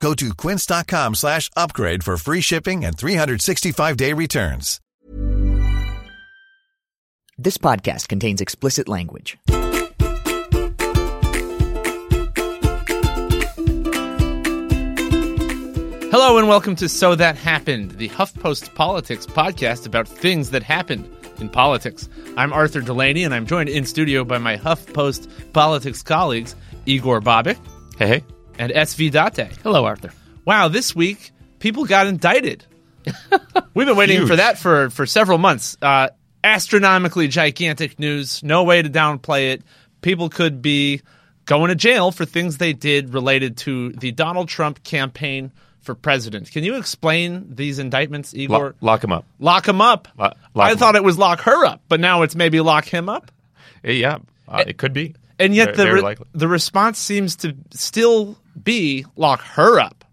Go to quince.com slash upgrade for free shipping and 365-day returns. This podcast contains explicit language. Hello and welcome to So That Happened, the HuffPost Politics podcast about things that happened in politics. I'm Arthur Delaney and I'm joined in studio by my HuffPost Politics colleagues, Igor Bobic. Hey, hey. And SV Date. Hello, Arthur. Wow, this week people got indicted. We've been waiting Huge. for that for, for several months. Uh, astronomically gigantic news. No way to downplay it. People could be going to jail for things they did related to the Donald Trump campaign for president. Can you explain these indictments, Igor? Lock, lock him up. lock him up. Lo- lock I him thought up. it was lock her up, but now it's maybe lock him up. Eh, Yeah, uh, it could be. And yet Very- the very re- the response seems to still be lock her up.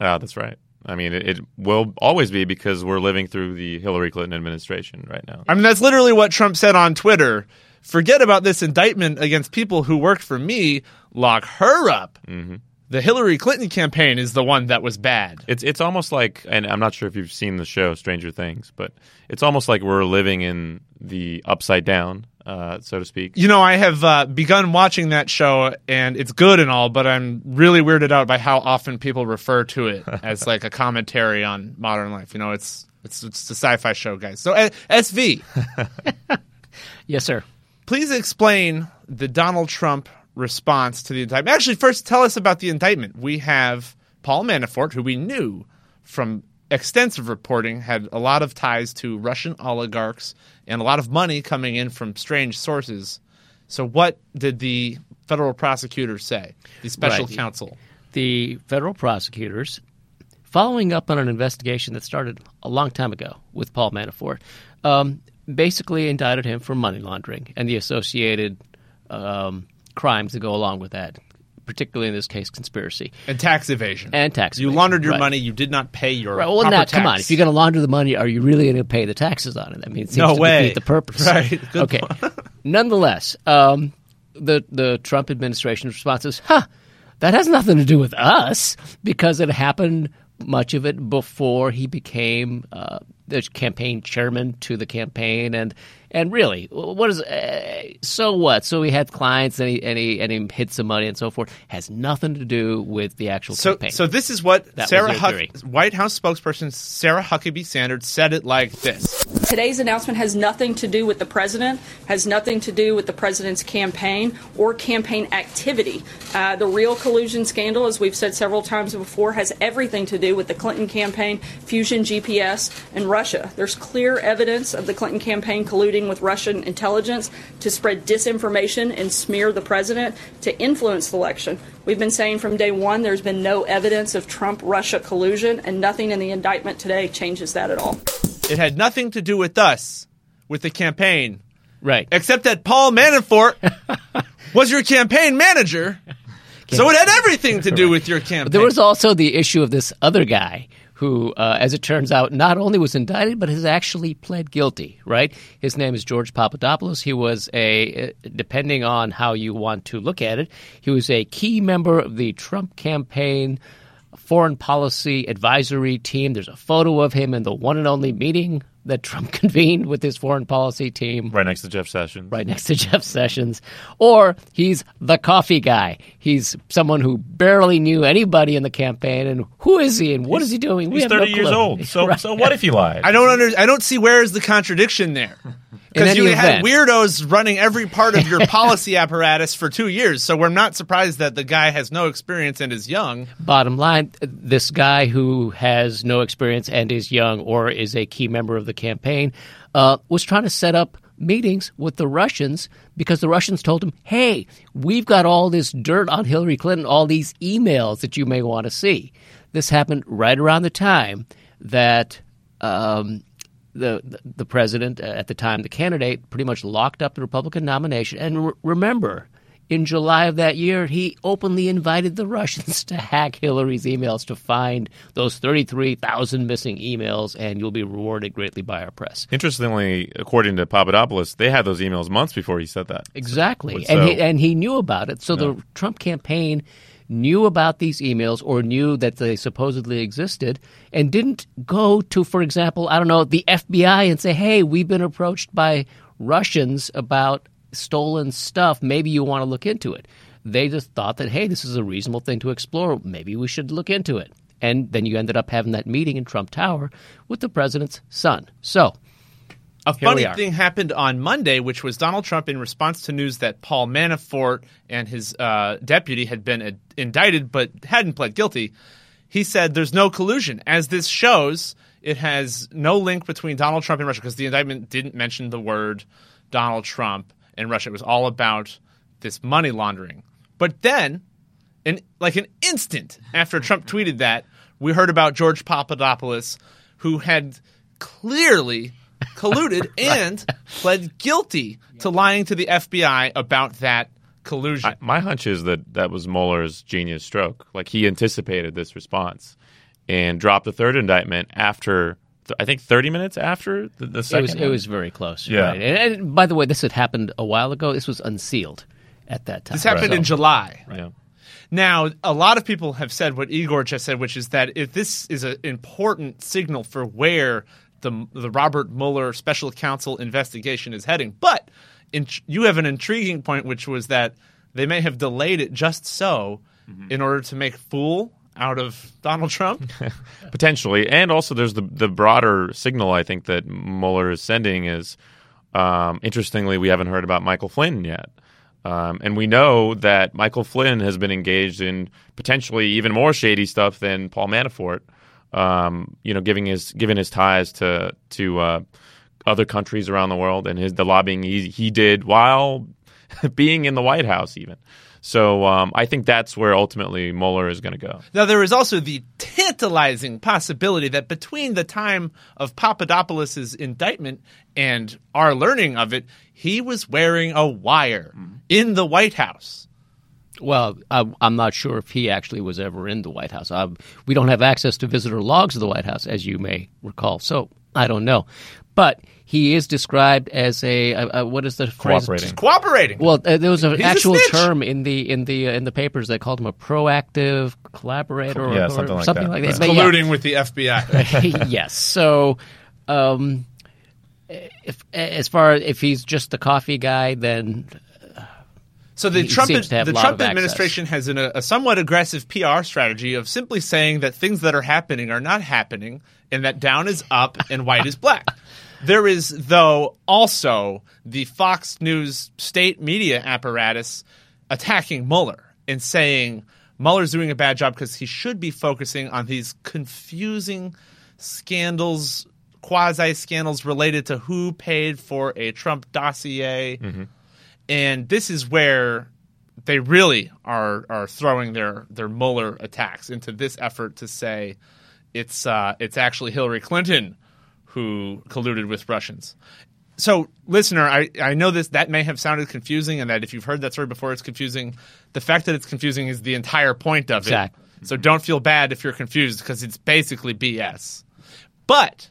Ah, that's right. I mean, it, it will always be because we're living through the Hillary Clinton administration right now. I mean, that's literally what Trump said on Twitter. Forget about this indictment against people who worked for me. Lock her up. Mm-hmm. The Hillary Clinton campaign is the one that was bad. It's it's almost like, and I'm not sure if you've seen the show Stranger Things, but it's almost like we're living in the upside down, uh, so to speak. You know, I have uh, begun watching that show, and it's good and all, but I'm really weirded out by how often people refer to it as like a commentary on modern life. You know, it's it's it's a sci-fi show, guys. So, uh, SV, Yes, sir. please explain the Donald Trump response to the indictment. Actually, first tell us about the indictment. We have Paul Manafort, who we knew from extensive reporting had a lot of ties to Russian oligarchs and a lot of money coming in from strange sources. So, what did the federal prosecutor say? The special Right. counsel. The federal prosecutors, following up on an investigation that started a long time ago with Paul Manafort, um, basically indicted him for money laundering and the associated um, crimes that go along with that, particularly in this case, conspiracy And tax evasion. and tax. you evasion. laundered your Right. money. You did not pay your Right. Well, now, come on. If you're going to launder the money, are you really going to pay the taxes on it? I mean, it seems No to way. defeat the purpose. Right. Good okay. Nonetheless, um, the the Trump administration's response is, "Huh, that has nothing to do with us because it happened much of it before he became uh, the campaign chairman to the campaign and." And really, what is uh, so what? So he had clients and he and he and he hid some money and so forth. Has nothing to do with the actual So, campaign. so this is what That Sarah Huck. White House spokesperson Sarah Huckabee Sanders said it like this. Today's announcement has nothing to do with the president, has nothing to do with the president's campaign or campaign activity. Uh, the real collusion scandal, as we've said several times before, has everything to do with the Clinton campaign, Fusion GPS, and Russia. There's clear evidence of the Clinton campaign colluding with Russian intelligence to spread disinformation and smear the president to influence the election. We've been saying from day one there's been no evidence of Trump Russia collusion, and nothing in the indictment today changes that at all. It had nothing to do with us, with the campaign, right. except that Paul Manafort was your campaign manager. So it had everything to do with your campaign. But There was also the issue of this other guy who, uh, as it turns out, not only was indicted but has actually pled guilty. Right? His name is George Papadopoulos. He was a, uh, depending on how you want to look at it, he was a key member of the Trump campaign foreign policy advisory team. There's a photo of him in the one and only meeting that Trump convened with his foreign policy team Right next to Jeff Sessions. right next to Jeff Sessions, or he's the coffee guy. He's someone who barely knew anybody in the campaign, and who is he, and what is he doing? We He's have no 30 years old. So, Right. so what if he lied? I don't under, I don't see where is the contradiction there. Because any you had event. weirdos running every part of your policy apparatus for two years, so we're not surprised that the guy has no experience and is young. Bottom line, this guy who has no experience and is young, or is a key member of the campaign, uh, was trying to set up meetings with the Russians because the Russians told him, "Hey, we've got all this dirt on Hillary Clinton, all these emails that you may want to see." This happened right around the time that um, the, the president uh, at the time, the candidate, pretty much locked up the Republican nomination. And re- remember, in July of that year, he openly invited the Russians to hack Hillary's emails to find those 33,000 missing emails, and you'll be rewarded greatly by our press. Interestingly, according to Papadopoulos, they had those emails months before he said that. Exactly, So- and he, and he knew about it. So the Trump campaign knew about these emails or knew that they supposedly existed, and didn't go to, for example, I don't know, the FBI and say, "Hey, we've been approached by Russians about stolen stuff. Maybe you want to look into it." They just thought that, "Hey, this is a reasonable thing to explore. Maybe we should look into it." And then you ended up having that meeting in Trump Tower with the president's son. So. A funny thing happened on Monday, which was Donald Trump, in response to news that Paul Manafort and his uh, deputy had been uh, indicted but hadn't pled guilty, he said there's no collusion. As this shows, it has no link between Donald Trump and Russia because the indictment didn't mention the word Donald Trump and Russia. It was all about this money laundering. But then, in like an instant after Trump tweeted that, we heard about George Papadopoulos, who had clearly colluded and pled guilty to lying to the FBI about that collusion. I, my hunch is that that was Mueller's genius stroke. Like he anticipated this response and dropped the third indictment after, I think, 30 minutes after the, the It second. was it was very close. Yeah. Right. And, and by the way, this had happened a while ago. This was unsealed at that time. this happened So- in July. Yeah. Now, a lot of people have said what Igor just said, which is that if this is an important signal for where the the Robert Mueller special counsel investigation is heading, but in, you have an intriguing point, which was that they may have delayed it just so mm-hmm. in order to make fool out of Donald Trump. Potentially, and also there's the the broader signal I think that Mueller is sending is, um, interestingly, we haven't heard about Michael Flynn yet, um, and we know that Michael Flynn has been engaged in potentially even more shady stuff than Paul Manafort. Um, you know, giving his given his ties to to uh, other countries around the world and his the lobbying he, he did while being in the White House, even. So um, I think that's where ultimately Mueller is going to go. Now, there is also the tantalizing possibility that between the time of Papadopoulos' indictment and our learning of it, he was wearing a wire in the White House. Well, I, I'm not sure if he actually was ever in the White House. I, we don't have access to visitor logs of the White House, as you may recall. So I don't know, but he is described as a, a, a what is the phrase? Cooperating. Cooperating. Well, uh, there was an He's a actual snitch. term in the in the uh, in the papers that called him a proactive collaborator, or, Yeah, or something like something that. like Right. that. But yeah. colluding with the FBI. yes. So, um, if as far if he's just the coffee guy, then So the He Trump seems to have the a lot Trump of access. administration has an, a somewhat aggressive PR strategy of simply saying that things that are happening are not happening, and that down is up and white is black. There is, though, also the Fox News state media apparatus attacking Mueller and saying Mueller's doing a bad job because he should be focusing on these confusing scandals, quasi scandals related to who paid for a Trump dossier. And this is where they really are are throwing their their Mueller attacks into this effort to say it's uh, it's actually Hillary Clinton who colluded with Russians. So, listener, I, I know this that may have sounded confusing, and that if you've heard that story before, it's confusing. The fact that it's confusing is the entire point of Exactly. it. So don't feel bad if you're confused because it's basically BS. But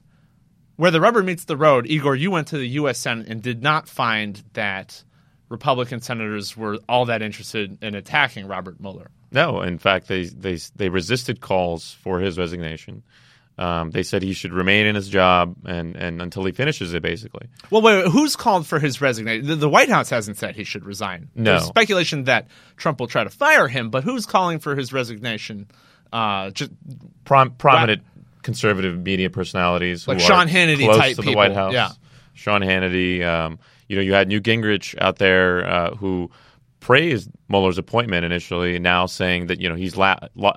where the rubber meets the road, Igor, you went to the U.S. Senate and did not find that Republican senators were all that interested in attacking Robert Mueller. No, in fact, they they they resisted calls for his resignation. Um, they said he should remain in his job and, and until he finishes it, basically. Well, wait, wait, who's called for his resignation? The, the White House hasn't said he should resign. No. There's speculation that Trump will try to fire him, but who's calling for his resignation? Uh, just, Prom- prominent conservative media personalities, who Like Sean Hannity close type to the people, White House. yeah. Sean Hannity. Um, you know, you had Newt Gingrich out there uh, who praised Mueller's appointment initially, now saying that you know he's la- lo-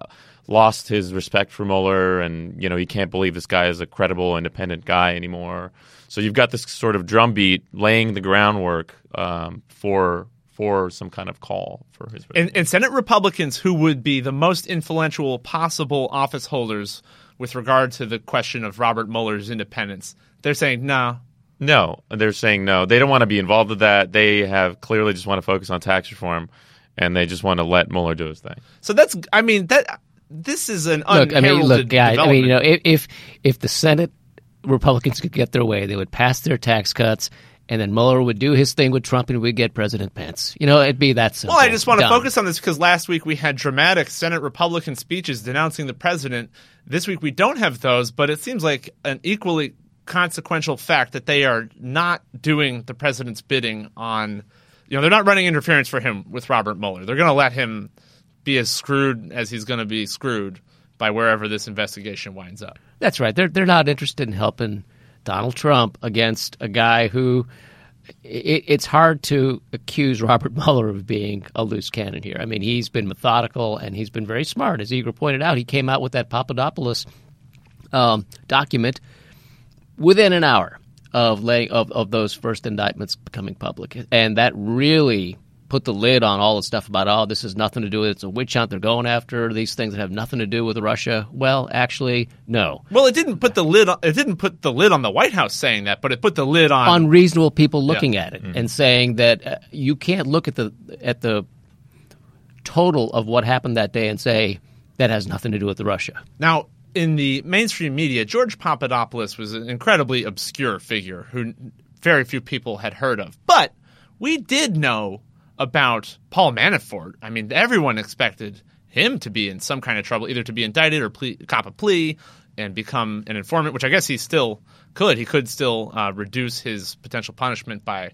lost his respect for Mueller, and you know he can't believe this guy is a credible, independent guy anymore. So you've got this sort of drumbeat laying the groundwork um, for for some kind of call for his. and, and Senate Republicans who would be the most influential possible office holders with regard to the question of Robert Mueller's independence, They're saying no. No, they're saying no. They don't want to be involved with that. They have clearly just want to focus on tax reform, and they just want to let Mueller do his thing. So that's I mean that this is an Look, I mean, look, guys. I mean, you know, if if, if the Senate Republicans could get their way, they would pass their tax cuts, and then Mueller would do his thing with Trump, and we'd get President Pence. You know, it'd be that simple. Well, I just want to Done. focus on this because last week we had dramatic Senate Republican speeches denouncing the president. This week we don't have those, but it seems like an equally consequential fact that they are not doing the president's bidding on, you know, they're not running interference for him with Robert Mueller. They're going to let him be as screwed as he's going to be screwed by wherever this investigation winds up. That's right. They're they're not interested in helping Donald Trump against a guy who. It, it's hard to accuse Robert Mueller of being a loose cannon here. I mean, he's been methodical and he's been very smart. As Igor pointed out, he came out with that Papadopoulos um, document within an hour of laying of, of those first indictments becoming public, and that really put the lid on all the stuff about oh this has nothing to do with it. it's a witch hunt they're going after these things that have nothing to do with Russia. Well, actually, no. Well, it didn't put the lid. On, it didn't put the lid on the White House saying that, but it put the lid on. on reasonable people looking at it and saying that uh, you can't look at the at the total of what happened that day and say that has nothing to do with Russia. Now, in the mainstream media, George Papadopoulos was an incredibly obscure figure who very few people had heard of. But we did know about Paul Manafort. I mean, everyone expected him to be in some kind of trouble, either to be indicted or plea, cop a plea and become an informant, which I guess he still could. He could still uh, reduce his potential punishment by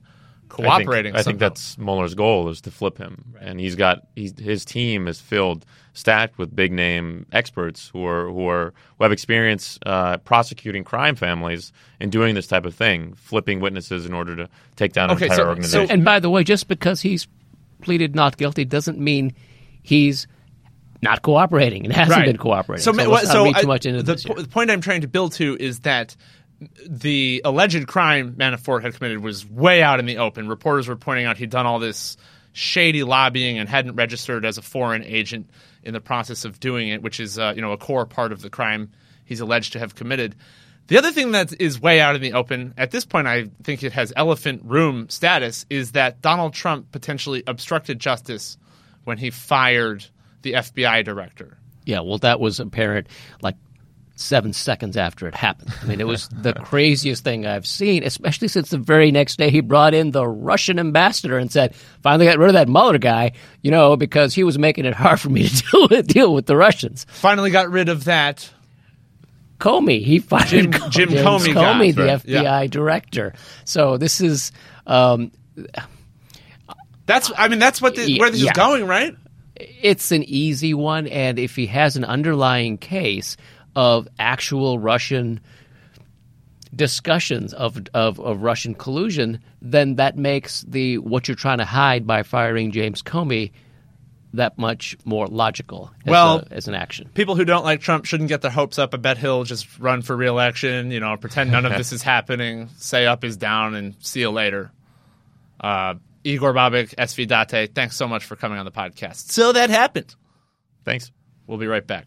cooperating. I think, I think that's Mueller's goal is to flip him, and he's got he's, his team is filled stacked with big name experts who are who are who have experience uh, prosecuting crime families and doing this type of thing, flipping witnesses in order to take down an entire so- so- organization. And by the way, just because he's pleaded not guilty doesn't mean he's not cooperating and hasn't been cooperating. So, ma- let's so I- too much into the, this. po- the point I'm trying to build to is that the alleged crime Manafort had committed was way out in the open. Reporters were pointing out he'd done all this shady lobbying and hadn't registered as a foreign agent in the process of doing it, which is uh, you know a core part of the crime he's alleged to have committed. The other thing that is way out in the open at this point, I think it has elephant room status, is that Donald Trump potentially obstructed justice when he fired the FBI director. Yeah, well, that was apparent like seven seconds after it happened. I mean, it was the craziest thing I've seen, especially since the very next day he brought in the Russian ambassador and said, finally got rid of that Mueller guy, you know, because he was making it hard for me to deal with, deal with the Russians. Finally got rid of that Comey, he fired Jim- Co- Jim James Comey guy, Comey, the right. FBI Yeah. director. So this is. Um, That's I mean that's what the, where this yeah. is going, right? it's an easy one, and if he has an underlying case of actual Russian discussions of, of, of Russian collusion, then that makes the what you're trying to hide by firing James Comey that much more logical as, Well- a, as an action. People who don't like Trump shouldn't get their hopes up. I bet he'll just run for reelection. You know, pretend none of this is happening. Say up is down, and see you later. Uh, Igor Bobic, SV Date. Thanks so much for coming on the podcast. So that happened. Thanks. We'll be right back.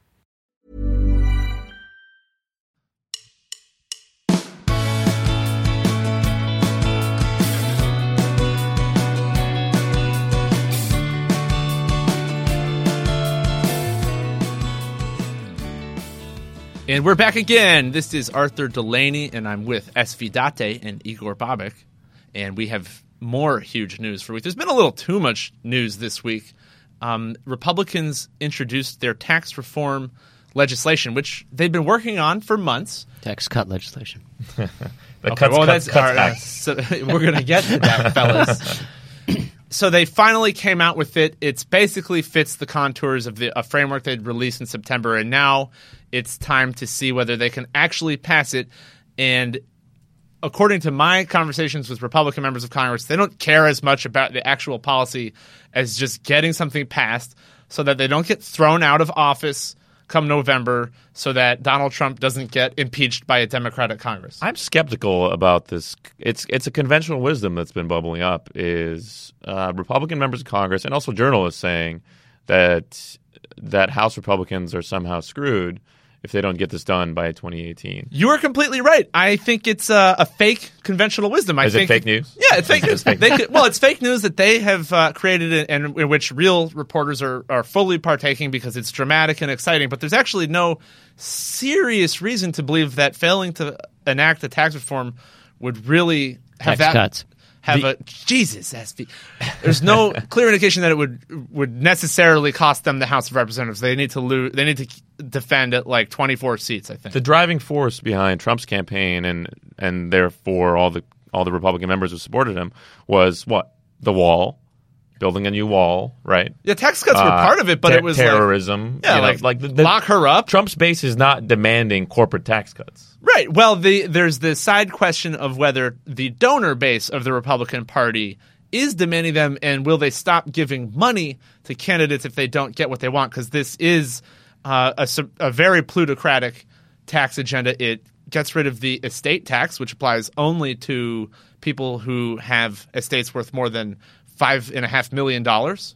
And we're back again. This is Arthur Delaney, and I'm with SV Date and Igor Bobic. And we have more huge news for week. There's been a little too much news this week. Um, Republicans introduced their tax reform legislation, which they've been working on for months. Tax cut legislation. The Okay, cuts, well, cuts, that's cuts all right, so we're going to get to that, fellas. so they finally came out with it. It's basically fits the contours of the a framework they'd released in September, and now it's time to see whether they can actually pass it. And according to my conversations with Republican members of Congress, they don't care as much about the actual policy as just getting something passed so that they don't get thrown out of office come November so that Donald Trump doesn't get impeached by a Democratic Congress. I'm skeptical about this. It's it's a conventional wisdom that's been bubbling up. Is uh, Republican members of Congress and also journalists saying that that House Republicans are somehow screwed if they don't get this done by 2018. You are completely right. I think it's a, a fake conventional wisdom. I Is it think fake news? Yeah, it's fake news. They could, well, it's fake news that they have uh, created it and in which real reporters are, are fully partaking because it's dramatic and exciting. But there's actually no serious reason to believe that failing to enact a tax reform would really have Tax that cuts. Have a Jesus SV. There's no clear indication that it would would necessarily cost them the House of Representatives. They need to lose. They need to defend at like 24 seats. I think. The driving force behind Trump's campaign and and therefore all the all the Republican members who supported him was what the wall, building a new wall, right? Yeah, tax cuts were Uh, part of it, but it was like- terrorism. yeah, you know, like, like the, the- lock her up. Trump's base is not demanding corporate tax cuts. Right. Well, the there's the side question of whether the donor base of the Republican Party is demanding them, and will they stop giving money to candidates if they don't get what they want? Because this is uh, a, a very plutocratic tax agenda. It gets rid of the estate tax, which applies only to people who have estates worth more than five and a half million dollars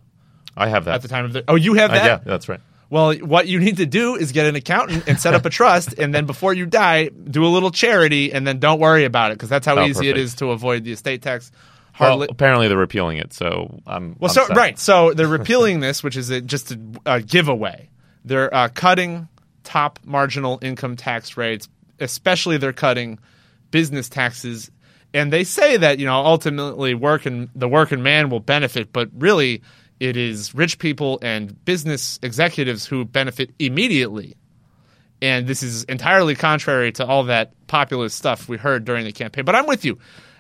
I have that. at the time of the. Oh, you have Uh, that? yeah, that's right. Well, what you need to do is get an accountant and set up a trust, and then before you die, do a little charity, and then don't worry about it because that's how Oh, easy it perfect. is to avoid the estate tax. Well, Hardly. apparently they're repealing it, so I'm. Well, I'm so set. right, so they're repealing this, which is a, just a, a giveaway. They're uh, cutting top marginal income tax rates, especially they're cutting business taxes, and they say that you know ultimately working the working man will benefit, but really it is rich people and business executives who benefit immediately. And this is entirely contrary to all that populist stuff we heard during the campaign. But I'm with you.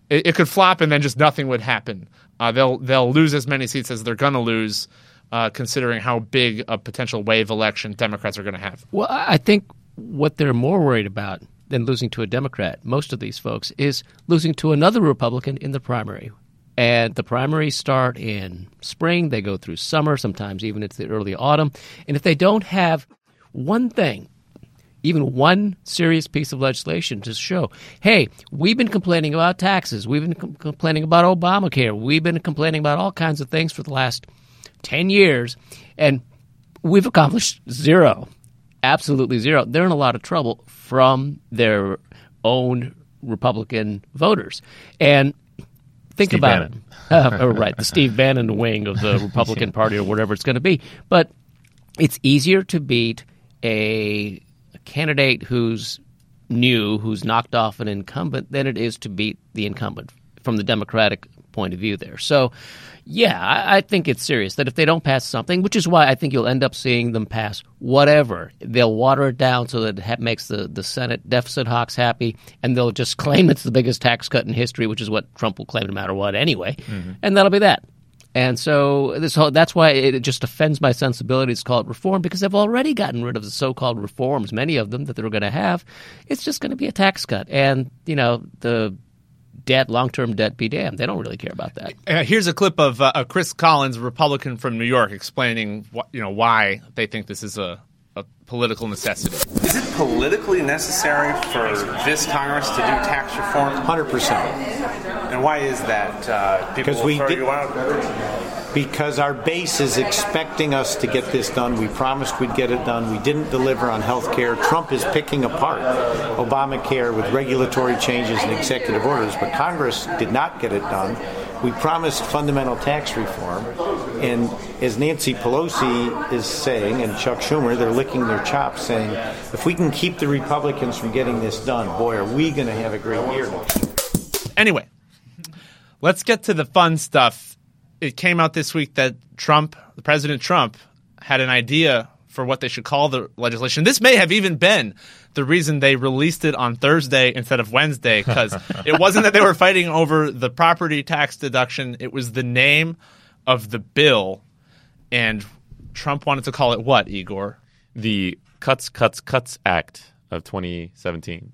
It, it could flop, and then just nothing would happen. Uh, they'll they'll lose as many seats as they're going to lose, uh, considering how big a potential wave election Democrats are going to have. Well, I think what they're more worried about than losing to a Democrat, most of these folks, is losing to another Republican in the primary. And the primaries start in spring, they go through summer, sometimes even into the early autumn. And if they don't have one thing, even one serious piece of legislation to show, hey, we've been complaining about taxes, we've been com- complaining about Obamacare, we've been complaining about all kinds of things for the last 10 years, and we've accomplished zero, absolutely zero. They're in a lot of trouble from their own Republican voters. And think Steve about Bannon. it. Uh, oh, right, the Steve Bannon wing of the Republican Party or whatever it's going to be. But it's easier to beat a candidate who's new, who's knocked off an incumbent, than it is to beat the incumbent from the Democratic point of view there. So, yeah, I, I think it's serious that if they don't pass something, which is why I think you'll end up seeing them pass whatever, they'll water it down so that it ha- makes the, the Senate deficit hawks happy, and they'll just claim it's the biggest tax cut in history, which is what Trump will claim no matter what anyway, mm-hmm. and that'll be that. And so this whole, that's why it just offends my sensibilities to call it reform because they've already gotten rid of the so-called reforms, many of them that they're going to have. It's just going to be a tax cut, and you know the debt, long-term debt, be damned. They don't really care about that. Uh, here's a clip of uh, of Chris Collins, a Republican from New York, explaining what, you know why they think this is a, a political necessity. Is it politically necessary for this Congress to do tax reform? Hundred percent. And why is that? Uh, people Because will we throw did- you out. Because our base is expecting us to get this done. We promised we'd get it done. We didn't deliver on health care. Trump is picking apart Obamacare with regulatory changes and executive orders, but Congress did not get it done. We promised fundamental tax reform, and as Nancy Pelosi is saying, and Chuck Schumer, they're licking their chops, saying, if we can keep the Republicans from getting this done, boy, are we going to have a great year. Anyway, let's get to the fun stuff. It came out this week that Trump, President Trump, had an idea for what they should call the legislation. This may have even been the reason they released it on Thursday instead of Wednesday because it wasn't that they were fighting over the property tax deduction, it was the name of the bill. And Trump wanted to call it what, Igor? The Cuts, Cuts, Cuts Act of 2017.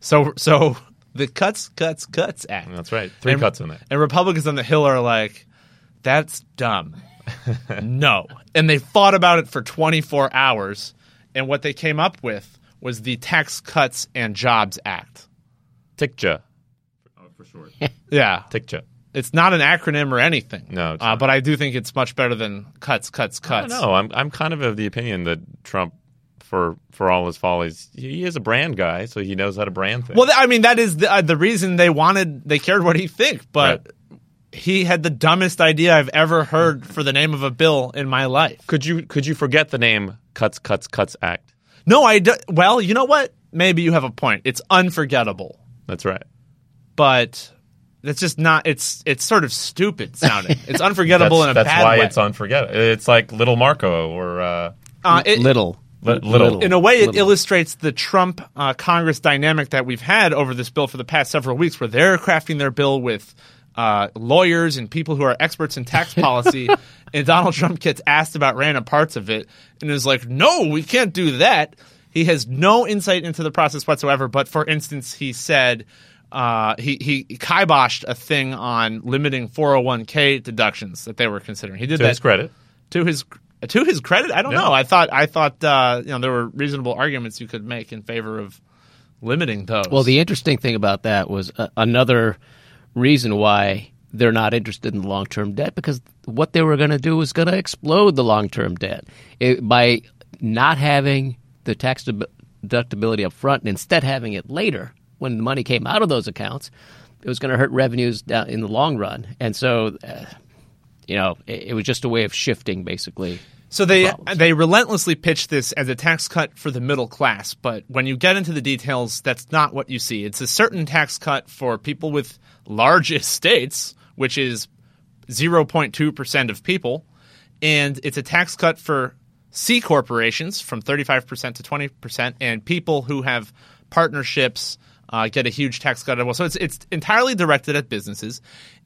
So, so the Cuts, Cuts, Cuts Act. That's right. Three And- cuts in there. And Republicans on the Hill are like, that's dumb. no. And they fought about it for 24 hours. And what they came up with was the Tax Cuts and Jobs Act. TICJA. For sure. Yeah. TICJA. It's not an acronym or anything. No, it's Uh, not. but I do think it's much better than cuts, cuts, cuts. don't. I'm I'm kind of of the opinion that Trump, for for all his follies, he is a brand guy, so he knows how to brand things. Well, I mean, that is the, uh, the reason they wanted, they cared what he think, but he had the dumbest idea I've ever heard for the name of a bill in my life. could you could you forget the name Cuts, Cuts, Cuts Act? No, I do, well, you know what? Maybe you have a point. It's unforgettable, That's right. but it's just not. It's it's sort of stupid sounding. It's unforgettable in a bad way. that's bad why way. it's unforgettable. It's like Little Marco or uh, Uh, it- little. Li- little. In a way, it Little. illustrates the Trump uh, Congress dynamic that we've had over this bill for the past several weeks, where they're crafting their bill with uh, lawyers and people who are experts in tax policy, and Donald Trump gets asked about random parts of it and is like, "No, we can't do that." He has no insight into the process whatsoever. But for instance, he said. Uh, he he kiboshed a thing on limiting 401k deductions that they were considering. He did that. to that his credit. to his to his credit, I don't Yeah. know. I thought I thought uh, you know there were reasonable arguments you could make in favor of limiting those. Well, the interesting thing about that was uh, another reason why they're not interested in long term debt because what they were going to do was going to explode the long term debt it, by not having the tax deductibility up front and instead having it later when the money came out of those accounts. It was going to hurt revenues in the long run, and so. Uh, you know, it, it was just a way of shifting, basically. So they problems. they relentlessly pitch this as a tax cut for the middle class, but when you get into the details, that's not what you see. It's a certain tax cut for people with large estates, which is 0.2 percent of people, and it's a tax cut for C corporations from 35% to 20%, and people who have partnerships uh, get a huge tax cut as well. So it's, it's entirely directed at businesses.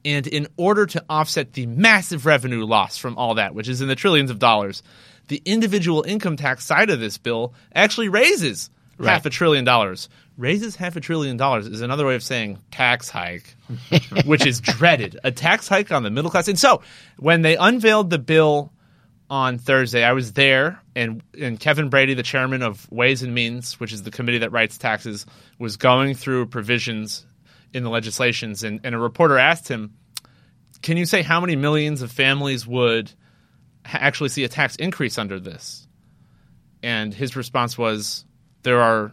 And in order to offset the massive revenue loss from all that, which is in the trillions of dollars, the individual income tax side of this bill actually raises half a trillion dollars. Raises half a trillion dollars is another way of saying tax hike, which is dreaded. A tax hike on the middle class. And so when they unveiled the bill on Thursday. I was there, and and Kevin Brady, the chairman of Ways and Means, which is the committee that writes taxes, was going through provisions in the legislations, and, and a reporter asked him, "Can you say how many millions of families would ha- actually see a tax increase under this?" And his response was, "There are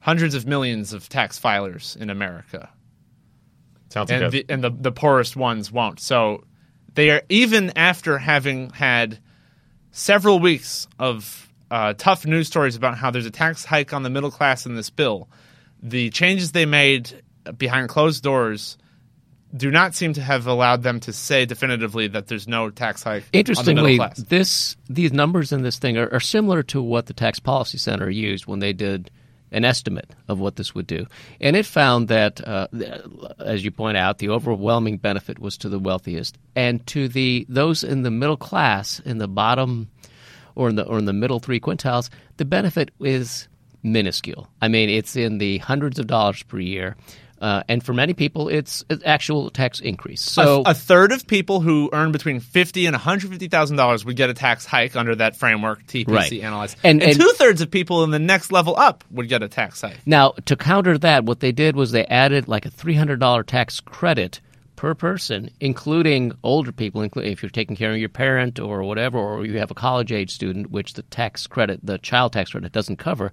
hundreds of millions of tax filers in America." Sounds and good. the, and the the poorest ones won't. So they are even after having had several weeks of uh, tough news stories about how there's a tax hike on the middle class in this bill. The changes they made behind closed doors do not seem to have allowed them to say definitively that there's no tax hike on the Interestingly, middle class. this these numbers in this thing are, are similar to what the Tax Policy Center used when they did an estimate of what this would do, and it found that, uh, as you point out, the overwhelming benefit was to the wealthiest and to the those in the middle class in the bottom or in the or in the middle three quintiles. The benefit is minuscule. I mean, it's in the hundreds of dollars per year. Uh, and for many people, it's an actual tax increase. So a, a third of people who earn between fifty and one hundred fifty thousand dollars would get a tax hike under that framework TPC Right. analyzed, And- and, and- two thirds of people in the next level up would get a tax hike. Now, to counter that, what they did was they added like a $300 tax credit per person, including older people, including if you're taking care of your parent or whatever, or you have a college age student, which the tax credit, the child tax credit, doesn't cover.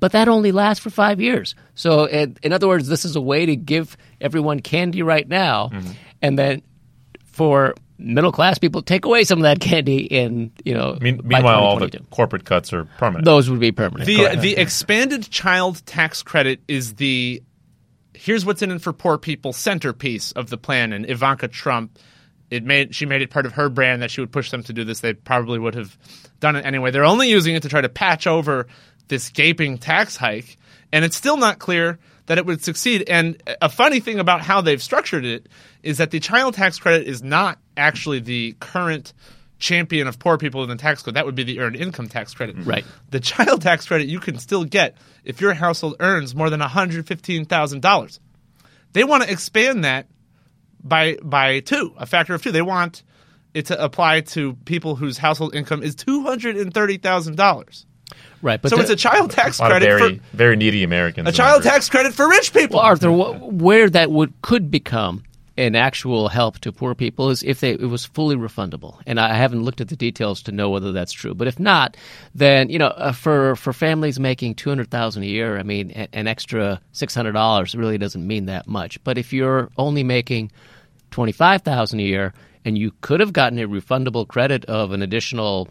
But that only lasts for five years. So, in, in other words, this is a way to give everyone candy right now, Mm-hmm. and then for middle class people, take away some of that candy in you know. Mean, meanwhile, all the corporate cuts are permanent. those would be permanent. The correct. the expanded child tax credit is the here's what's in it for poor people centerpiece of the plan. And Ivanka Trump, it made she made it part of her brand that she would push them to do this. They probably would have done it anyway. They're only using it to try to patch over this gaping tax hike, and it's still not clear that it would succeed. And a funny thing about how they've structured it is that the child tax credit is not actually the current champion of poor people in the tax code. That would be the earned income tax credit. Mm-hmm. Right. The child tax credit you can still get if your household earns more than $115,000. They want to expand that by by two, a factor of two. They want it to apply to people whose household income is $230,000. Right, but So the- it's a child tax a credit very, for very needy Americans. a child tax credit for rich people. Well, Arthur, wh- where that would could become an actual help to poor people is if they, it was fully refundable. And I haven't looked at the details to know whether that's true. But if not, then you know, uh, for for families making two hundred thousand a year, I mean, a- an extra six hundred dollars really doesn't mean that much. But if you're only making twenty five thousand a year, and you could have gotten a refundable credit of an additional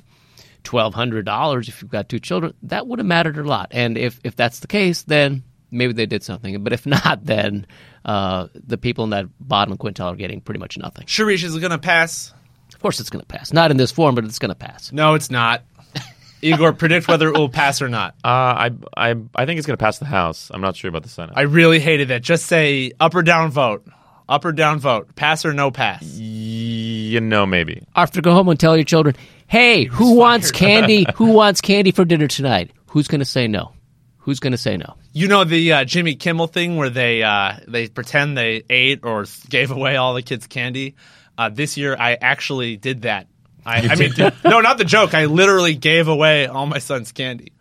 twelve hundred dollars if you've got two children, that would have mattered a lot. And if if that's the case, then maybe they did something. But if not, then uh, the people in that bottom quintile are getting pretty much nothing. Sharish is going to pass. Of course, it's going to pass. Not in this form, but it's going to pass. No, it's not. Igor, predict whether it will pass or not. Uh, I, I, I think it's going to pass the House. I'm not sure about the Senate. I really hated that. Just say up or down vote. Up or down vote. Pass or no pass. you know, maybe. Arthur, go home and tell your children, "Hey, who wants candy? who wants candy for dinner tonight? Who's going to say no? Who's going to say no?" You know the uh, Jimmy Kimmel thing where they uh, they pretend they ate or gave away all the kids' candy. Uh, this year, I actually did that. I, I mean, no, not the joke. I literally gave away all my son's candy,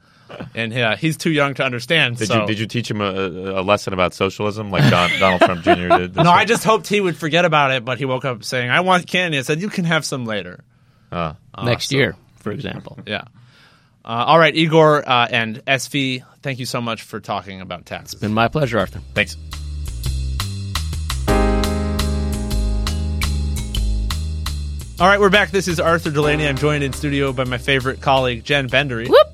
and uh, he's too young to understand. Did so. you did you teach him a, a lesson about socialism like Don, Donald Trump Jr. did? this No, I just hoped he would forget about it, but he woke up saying, "I want candy." I said, "You can have some later." Uh, Next year, for example. Yeah. Uh, all right, Igor uh, and SV, thank you so much for talking about taxes. It's been my pleasure, Arthur. thanks. All right, we're back. This is Arthur Delaney. I'm joined in studio by my favorite colleague, Jen Bendery. Whoop.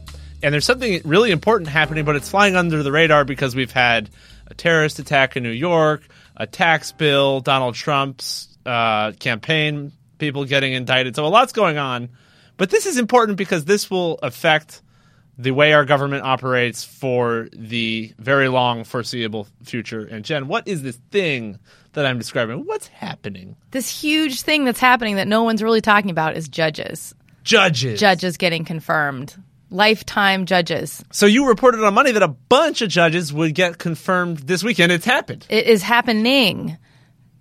And there's something really important happening, but it's flying under the radar because we've had a terrorist attack in New York, a tax bill, Donald Trump's uh, campaign, people getting indicted. So a lot's going on. But this is important because this will affect the way our government operates for the very long foreseeable future. And Jen, what is this thing that I'm describing? What's happening? This huge thing that's happening that no one's really talking about is judges. Judges. Judges getting confirmed. Lifetime judges. So you reported on Monday that a bunch of judges would get confirmed this weekend. It's happened. It is happening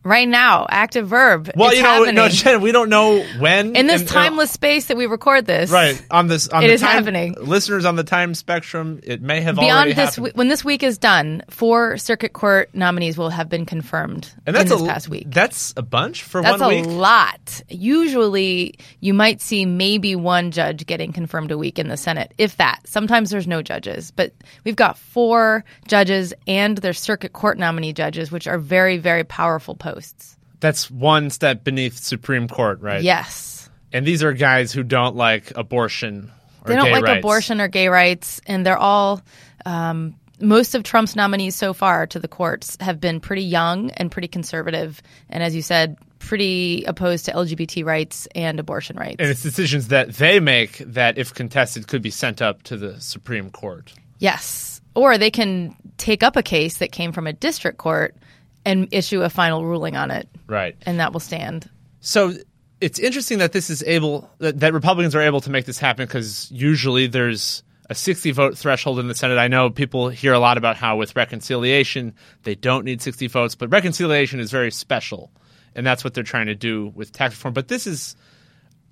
right now. Active verb. Well, It's you know, happening. no, Jen, we don't know when in this and- uh, timeless space that we record this. right on this on It the is time, happening. Listeners on the time spectrum, it may have Beyond already this, happened. when this week is done, four circuit court nominees will have been confirmed and that's in this a, past week. That's a bunch for one. That's a lot. Usually, you might see maybe one judge getting confirmed a week in the Senate, if that. Sometimes there's no judges, but we've got four judges and their circuit court nominee judges, which are very, very powerful posts. That's one step beneath Supreme Court, right? Yes. And these are guys who don't like abortion. Or They don't like rights. abortion or gay rights, and they're all. Um, most of Trump's nominees so far to the courts have been pretty young and pretty conservative, and as you said, pretty opposed to LGBT rights and abortion rights. And it's decisions that they make that, if contested, could be sent up to the Supreme Court. Yes. Or they can take up a case that came from a district court and issue a final ruling on it, Right. and that will stand. So it's interesting that this is able that, that Republicans are able to make this happen because usually there's a 60 vote threshold in the Senate. I know people hear a lot about how with reconciliation they don't need 60 votes, but reconciliation is very special, and that's what they're trying to do with tax reform. But this is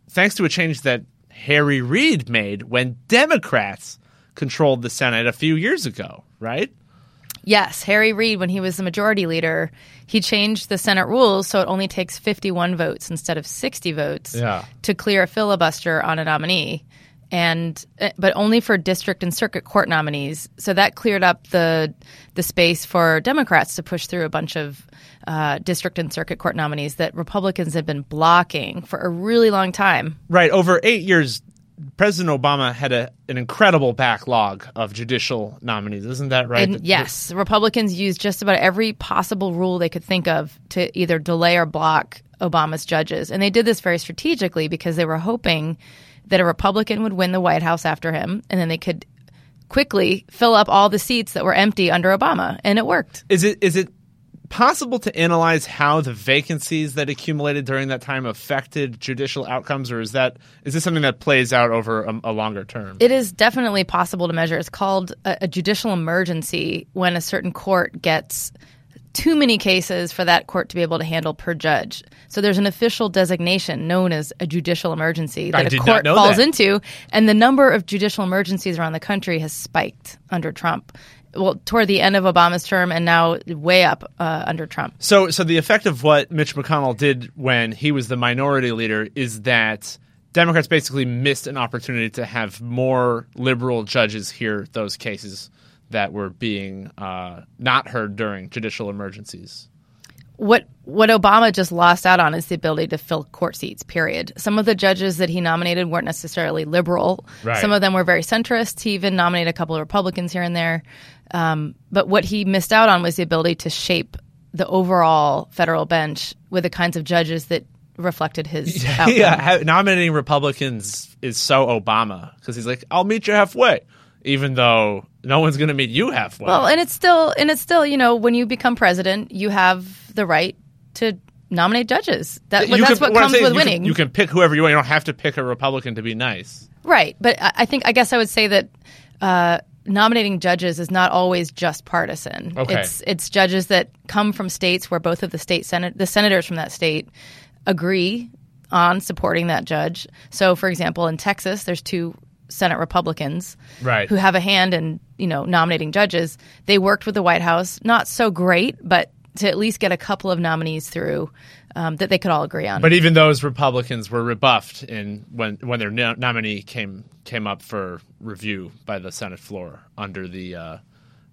thanks to a change that Harry Reid made when Democrats controlled the Senate a few years ago, right? Yes, Harry Reid, when he was the majority leader, he changed the Senate rules so it only takes 51 votes instead of 60 votes Yeah. to clear a filibuster on a nominee. and eh, but only for district and circuit court nominees. So that cleared up the the space for Democrats to push through a bunch of uh, district and circuit court nominees that Republicans had been blocking for a really long time. Right. Over eight years, President Obama had a, an incredible backlog of judicial nominees. Isn't that right? And yes, Republicans used just about every possible rule they could think of to either delay or block Obama's judges. And they did this very strategically because they were hoping that a Republican would win the White House after him, and then they could quickly fill up all the seats that were empty under Obama, and it worked. Is it is it possible to analyze how the vacancies that accumulated during that time affected judicial outcomes, or is that is this something that plays out over a, a longer term? It is definitely possible to measure. It's called a, a judicial emergency when a certain court gets too many cases for that court to be able to handle per judge. So there's an official designation known as a judicial emergency that a court falls that. into, and the number of judicial emergencies around the country has spiked under Trump. Well, toward the end of Obama's term, and now way up uh, under Trump. So, so the effect of what Mitch McConnell did when he was the minority leader is that Democrats basically missed an opportunity to have more liberal judges hear those cases that were being uh, not heard during judicial emergencies. what what Obama just lost out on is the ability to fill court seats. Period. Some of the judges that he nominated weren't necessarily liberal. Right. Some of them were very centrist. He even nominated a couple of Republicans here and there. Um, but what he missed out on was the ability to shape the overall federal bench with the kinds of judges that reflected his outcome. yeah, nominating Republicans is so Obama because he's like, "I'll meet you halfway," even though no one's going to meet you halfway. Well, and it's still and it's still you know when you become president, you have the right to nominate judges. That You that's can- what I'm comes saying with you can- winning. you can pick whoever you want. You don't have to pick a Republican to be nice. Right, but I I think I guess I would say that uh, nominating judges is not always just partisan. Okay. It's it's judges that come from states where both of the state senate the senators from that state agree on supporting that judge. So, for example, in Texas, there's two Senate Republicans Right. who have a hand in you know nominating judges. They worked with the White House, not so great, but to at least get a couple of nominees through um, that they could all agree on. But even those Republicans were rebuffed in when when their no- nominee came came up for review by the Senate floor under the uh,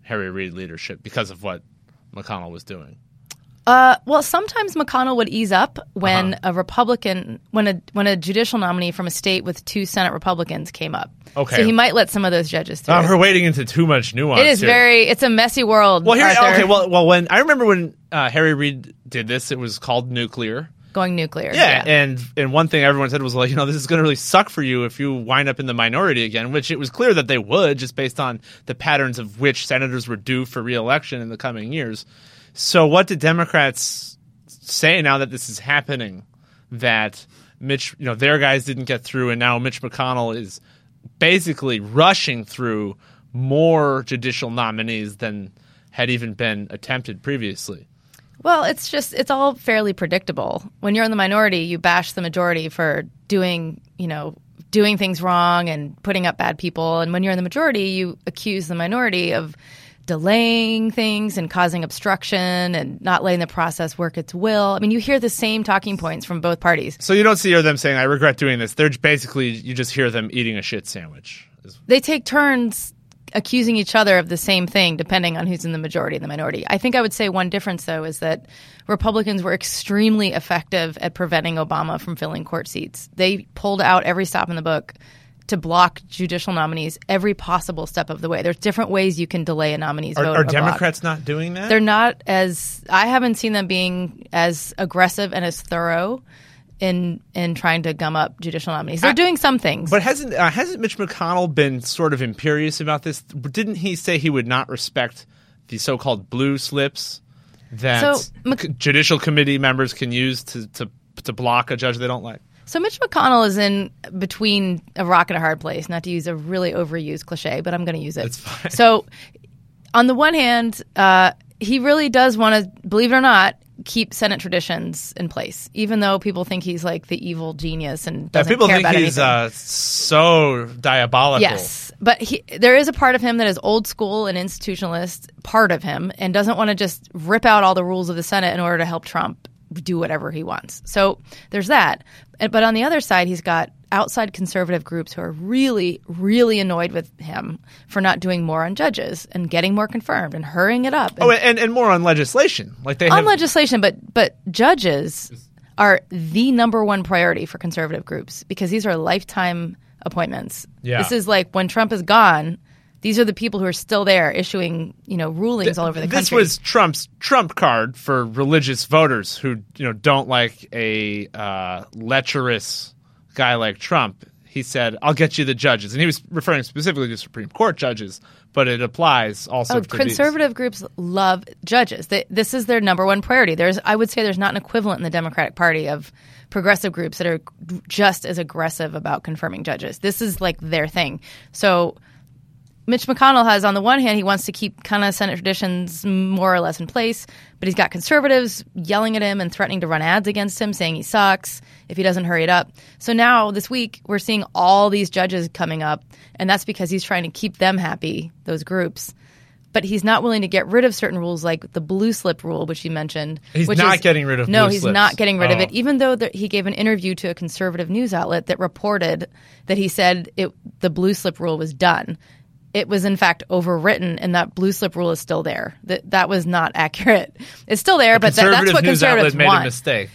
Harry Reid leadership because of what McConnell was doing. Uh, well, sometimes McConnell would ease up when Uh-huh. a Republican, when a when a judicial nominee from a state with two Senate Republicans came up. Okay. so he might let some of those judges through. Oh, we're wading into too much nuance. it is here. very, it's a messy world. well. Here, Arthur. okay. Well, well, when I remember when uh, Harry Reid did this, it was called nuclear. going nuclear. Yeah, and and one thing everyone said was like, you know, this is going to really suck for you if you wind up in the minority again, which it was clear that they would, just based on the patterns of which senators were due for reelection in the coming years. So, what did Democrats say now that this is happening? That Mitch, you know, their guys didn't get through, and now Mitch McConnell is basically rushing through more judicial nominees than had even been attempted previously. Well, it's just it's all fairly predictable. When you're in the minority, you bash the majority for doing, you know, doing things wrong and putting up bad people. And when you're in the majority, you accuse the minority of delaying things and causing obstruction and not letting the process work its will. I mean, you hear the same talking points from both parties. So you don't see them saying, "I regret doing this." They're basically you just hear them eating a shit sandwich. They take turns accusing each other of the same thing depending on who's in the majority and the minority. I think I would say one difference though is that Republicans were extremely effective at preventing Obama from filling court seats. They pulled out every stop in the book to block judicial nominees every possible step of the way. There's different ways you can delay a nominee's Are, vote. are or block. Democrats not doing that? They're not as I haven't seen them being as aggressive and as thorough in in trying to gum up judicial nominees. They're I- doing some things. But hasn't uh, hasn't Mitch McConnell been sort of imperious about this? Didn't he say he would not respect the so-called blue slips that So, Mc- judicial committee members can use to, to to block a judge they don't like? So Mitch McConnell is in between a rock and a hard place, not to use a really overused cliche, but I'm going to use it. So on the one hand, uh, he really does want to, believe it or not, keep Senate traditions in place, even though people think he's like the evil genius and doesn't people care think about he's uh, so diabolical. Yes, but he, there is a part of him that is old school and institutionalist part of him, and doesn't want to just rip out all the rules of the Senate in order to help Trump do whatever he wants. So there's that. And- But on the other side, he's got outside conservative groups who are really, really annoyed with him for not doing more on judges and getting more confirmed and hurrying it up. Oh, and, and more on legislation. Like they on have legislation, but but judges are the number one priority for conservative groups because these are lifetime appointments. Yeah. This is like when Trump is gone, these are the people who are still there issuing, you know, rulings all over the country. this was Trump's trump card for religious voters who you know don't like a uh, lecherous guy like Trump. He said, "I'll get you the judges," and he was referring specifically to Supreme Court judges, but it applies also Oh, to these. conservative groups love judges. They, this is their number one priority. There's, I would say, there's not an equivalent in the Democratic Party of progressive groups that are just as aggressive about confirming judges. This is like their thing. So, Mitch McConnell has, on the one hand, he wants to keep kind of Senate traditions more or less in place, but he's got conservatives yelling at him and threatening to run ads against him, saying he sucks if he doesn't hurry it up. So now, this week, we're seeing all these judges coming up, and that's because he's trying to keep them happy, those groups. But he's not willing to get rid of certain rules like the blue slip rule, which you mentioned. He's which not is- getting rid of No, he's slips. not getting rid of Oh. it, even though the, he gave an interview to a conservative news outlet that reported that he said it, the blue slip rule was done. It was in fact overwritten, and that blue slip rule is still there. That that was not accurate. It's still there, but that, that's what news conservatives made want a mistake.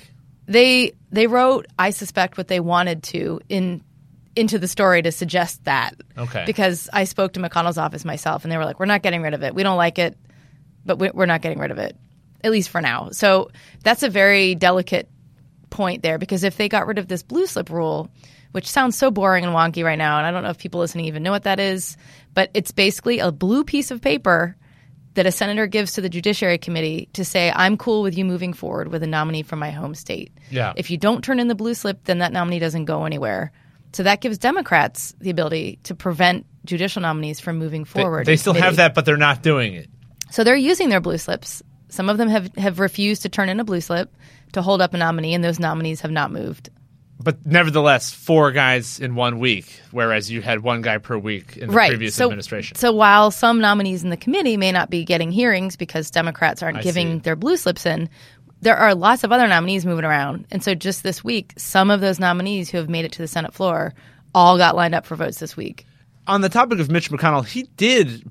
they they wrote i suspect what they wanted to in into the story to suggest that Okay. because i spoke to mcconnell's office myself and they were like we're not getting rid of it we don't like it but we're not getting rid of it at least for now so that's a very delicate point there because if they got rid of this blue slip rule which sounds so boring and wonky right now and i don't know if people listening even know what that is but it's basically a blue piece of paper that a senator gives to the Judiciary Committee to say, I'm cool with you moving forward with a nominee from my home state. Yeah. If you don't turn in the blue slip, then that nominee doesn't go anywhere. So that gives Democrats the ability to prevent judicial nominees from moving forward. they in still committee. have that, but they're not doing it. So they're using their blue slips. Some of them have, have refused to turn in a blue slip to hold up a nominee, and those nominees have not moved. But nevertheless, four guys in one week, whereas you had one guy per week in the right. previous so, administration. So while some nominees in the committee may not be getting hearings because Democrats aren't I giving see. their blue slips in, there are lots of other nominees moving around. And so just this week, some of those nominees who have made it to the Senate floor all got lined up for votes this week. on the topic of Mitch McConnell, he did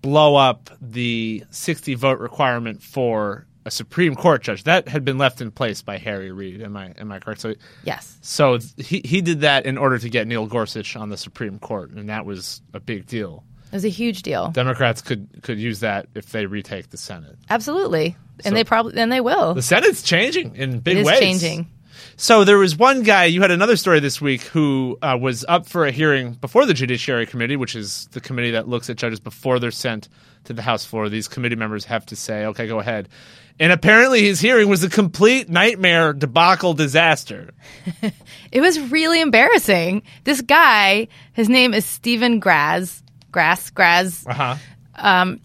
blow up the 60 vote requirement for a Supreme Court judge. That had been left in place by Harry Reid. Am I am I correct? So Yes. so he he did that in order to get Neil Gorsuch on the Supreme Court, and that was a big deal. It was a huge deal. Democrats could could use that if they retake the Senate. Absolutely. And So- they probably and they will. The Senate's changing in big ways. changing. So there was one guy. You had another story this week who uh, was up for a hearing before the Judiciary Committee, which is the committee that looks at judges before they're sent to the House floor. These committee members have to say, "Okay, go ahead." And apparently, his hearing was a complete nightmare, debacle, disaster. It was really embarrassing. This guy, his name is Steven Grasz. Grass, Grasz. Uh huh.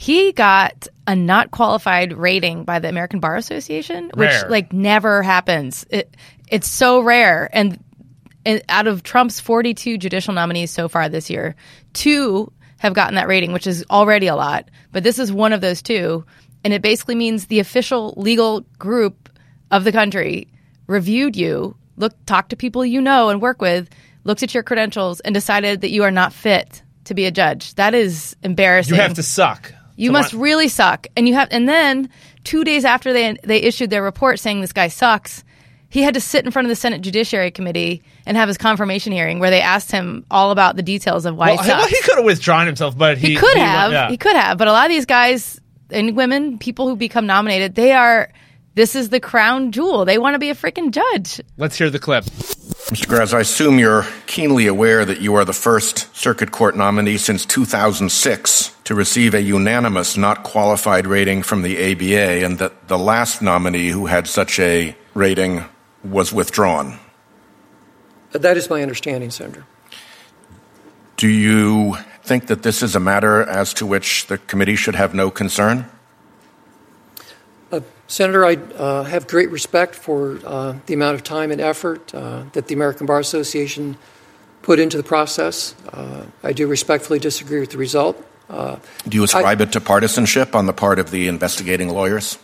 He got a not qualified rating by the American Bar Association, which Rare. like never happens. It, it's so rare. And, and out of Trump's 42 judicial nominees so far this year, two have gotten that rating, which is already a lot. But this is one of those two. And it basically means the official legal group of the country reviewed you, look, talked to people you know and work with, looked at your credentials, and decided that you are not fit to be a judge. That is embarrassing. You have to suck. You to must want- really suck. And you have and then 2 days after they they issued their report saying this guy sucks, he had to sit in front of the Senate Judiciary Committee and have his confirmation hearing where they asked him all about the details of why Well, he he, sucks. well, he could have withdrawn himself, but he, He could he- have. yeah. He could have. But a lot of these guys and women, people who become nominated, they are this is the crown jewel. They want to be a freaking judge. Let's hear the clip. Mr. Grasz, I assume you're keenly aware that you are the first Circuit Court nominee since 2006 to receive a unanimous not qualified rating from the ABA, and that the last nominee who had such a rating was withdrawn. That is my understanding, Senator. Do you think that this is a matter as to which the committee should have no concern? Uh, Senator, I uh, have great respect for uh, the amount of time and effort uh, that the American Bar Association put into the process. Uh, I do respectfully disagree with the result. Uh, Do you ascribe it to partisanship on the part of the investigating lawyers?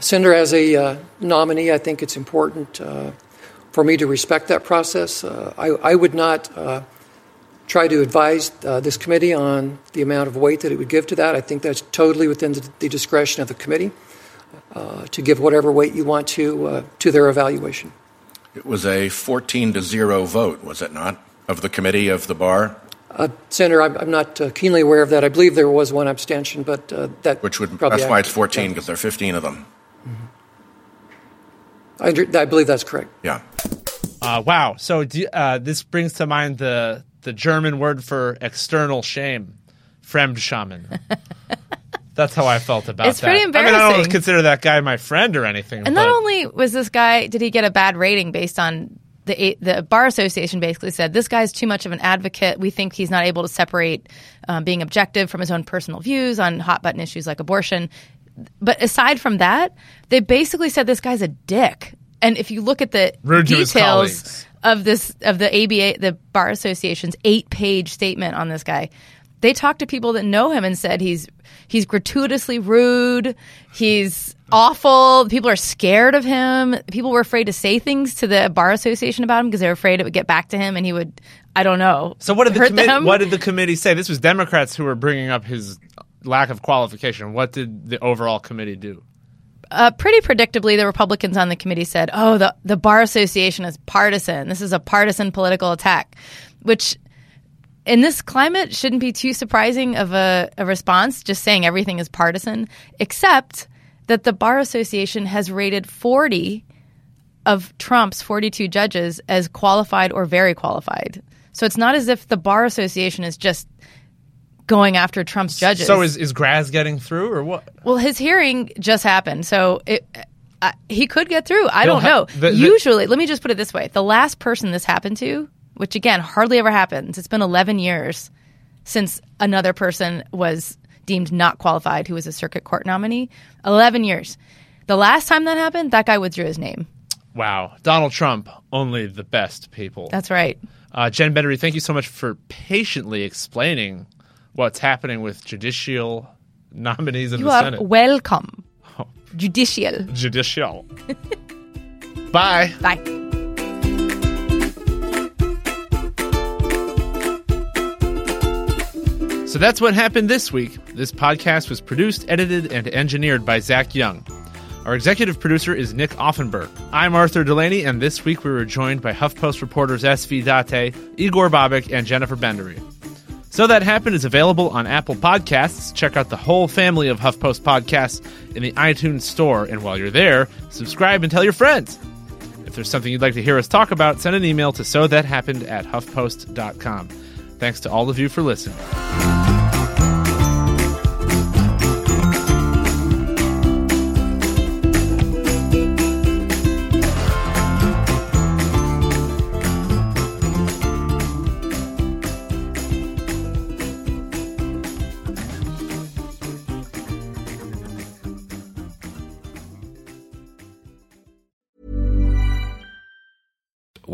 Senator, as a uh, nominee, I think it's important uh, for me to respect that process. Uh, I, I, would not uh, try to advise uh, this committee on the amount of weight that it would give to that. I think that's totally within the, the discretion of the committee uh, to give whatever weight you want to uh, to their evaluation. It was a 14 to 0 vote, was it not, of the committee of the bar? Uh, Senator, I'm, I'm not uh, keenly aware of that. I believe there was one abstention, but uh, that which would that's why it's 14 because yeah. there are 15 of them. Mm-hmm. I, I, believe that's correct. Yeah. Uh, wow. So uh, this brings to mind the the German word for external shame, Fremdschämen. That's how I felt about it's that. It's pretty embarrassing. I mean, I don't consider that guy my friend or anything. And but... not only was this guy, did he get a bad rating based on the the bar association basically said this guy's too much of an advocate. We think he's not able to separate um, being objective from his own personal views on hot button issues like abortion. But aside from that, they basically said this guy's a dick. And if you look at the Rude details of this of the ABA, the bar association's eight page statement on this guy, they talked to people that know him and said he's he's gratuitously rude, he's awful. People are scared of him. People were afraid to say things to the bar association about him because they were afraid it would get back to him and he would I don't know. So what did the committee what did the committee say? This was Democrats who were bringing up his lack of qualification. What did the overall committee do? Uh, pretty predictably, the Republicans on the committee said, "Oh, the the bar association is partisan. This is a partisan political attack," which in this climate shouldn't be too surprising of a, a response, just saying everything is partisan, except that the Bar Association has rated 40 of Trump's 42 judges as qualified or very qualified. So it's not as if the Bar Association is just going after Trump's judges. So is, is Grasz getting through or what? Well, his hearing just happened. So it, uh, he could get through. I He'll don't know. ha- the- the- Usually, let me just put it this way the last person this happened to which again hardly ever happens. It's been 11 years since another person was deemed not qualified who was a circuit court nominee. 11 years. The last time that happened, that guy withdrew his name. Wow. Donald Trump, only the best people. That's right. Uh, Jen Bendery, thank you so much for patiently explaining what's happening with judicial nominees in you the are Senate. welcome. Judicial. Judicial. Bye. Bye. So that's what happened this week. This podcast was produced, edited, and engineered by Zach Young. Our executive producer is Nick Offenberg. I'm Arthur Delaney, and this week we were joined by HuffPost reporters S.V. Date, Igor Bobic, and Jennifer Bendery. So That Happened is available on Apple Podcasts. Check out the whole family of HuffPost podcasts in the iTunes Store, and while you're there, subscribe and tell your friends. If there's something you'd like to hear us talk about, send an email to so that happened at huffpost.com. Thanks to all of you for listening.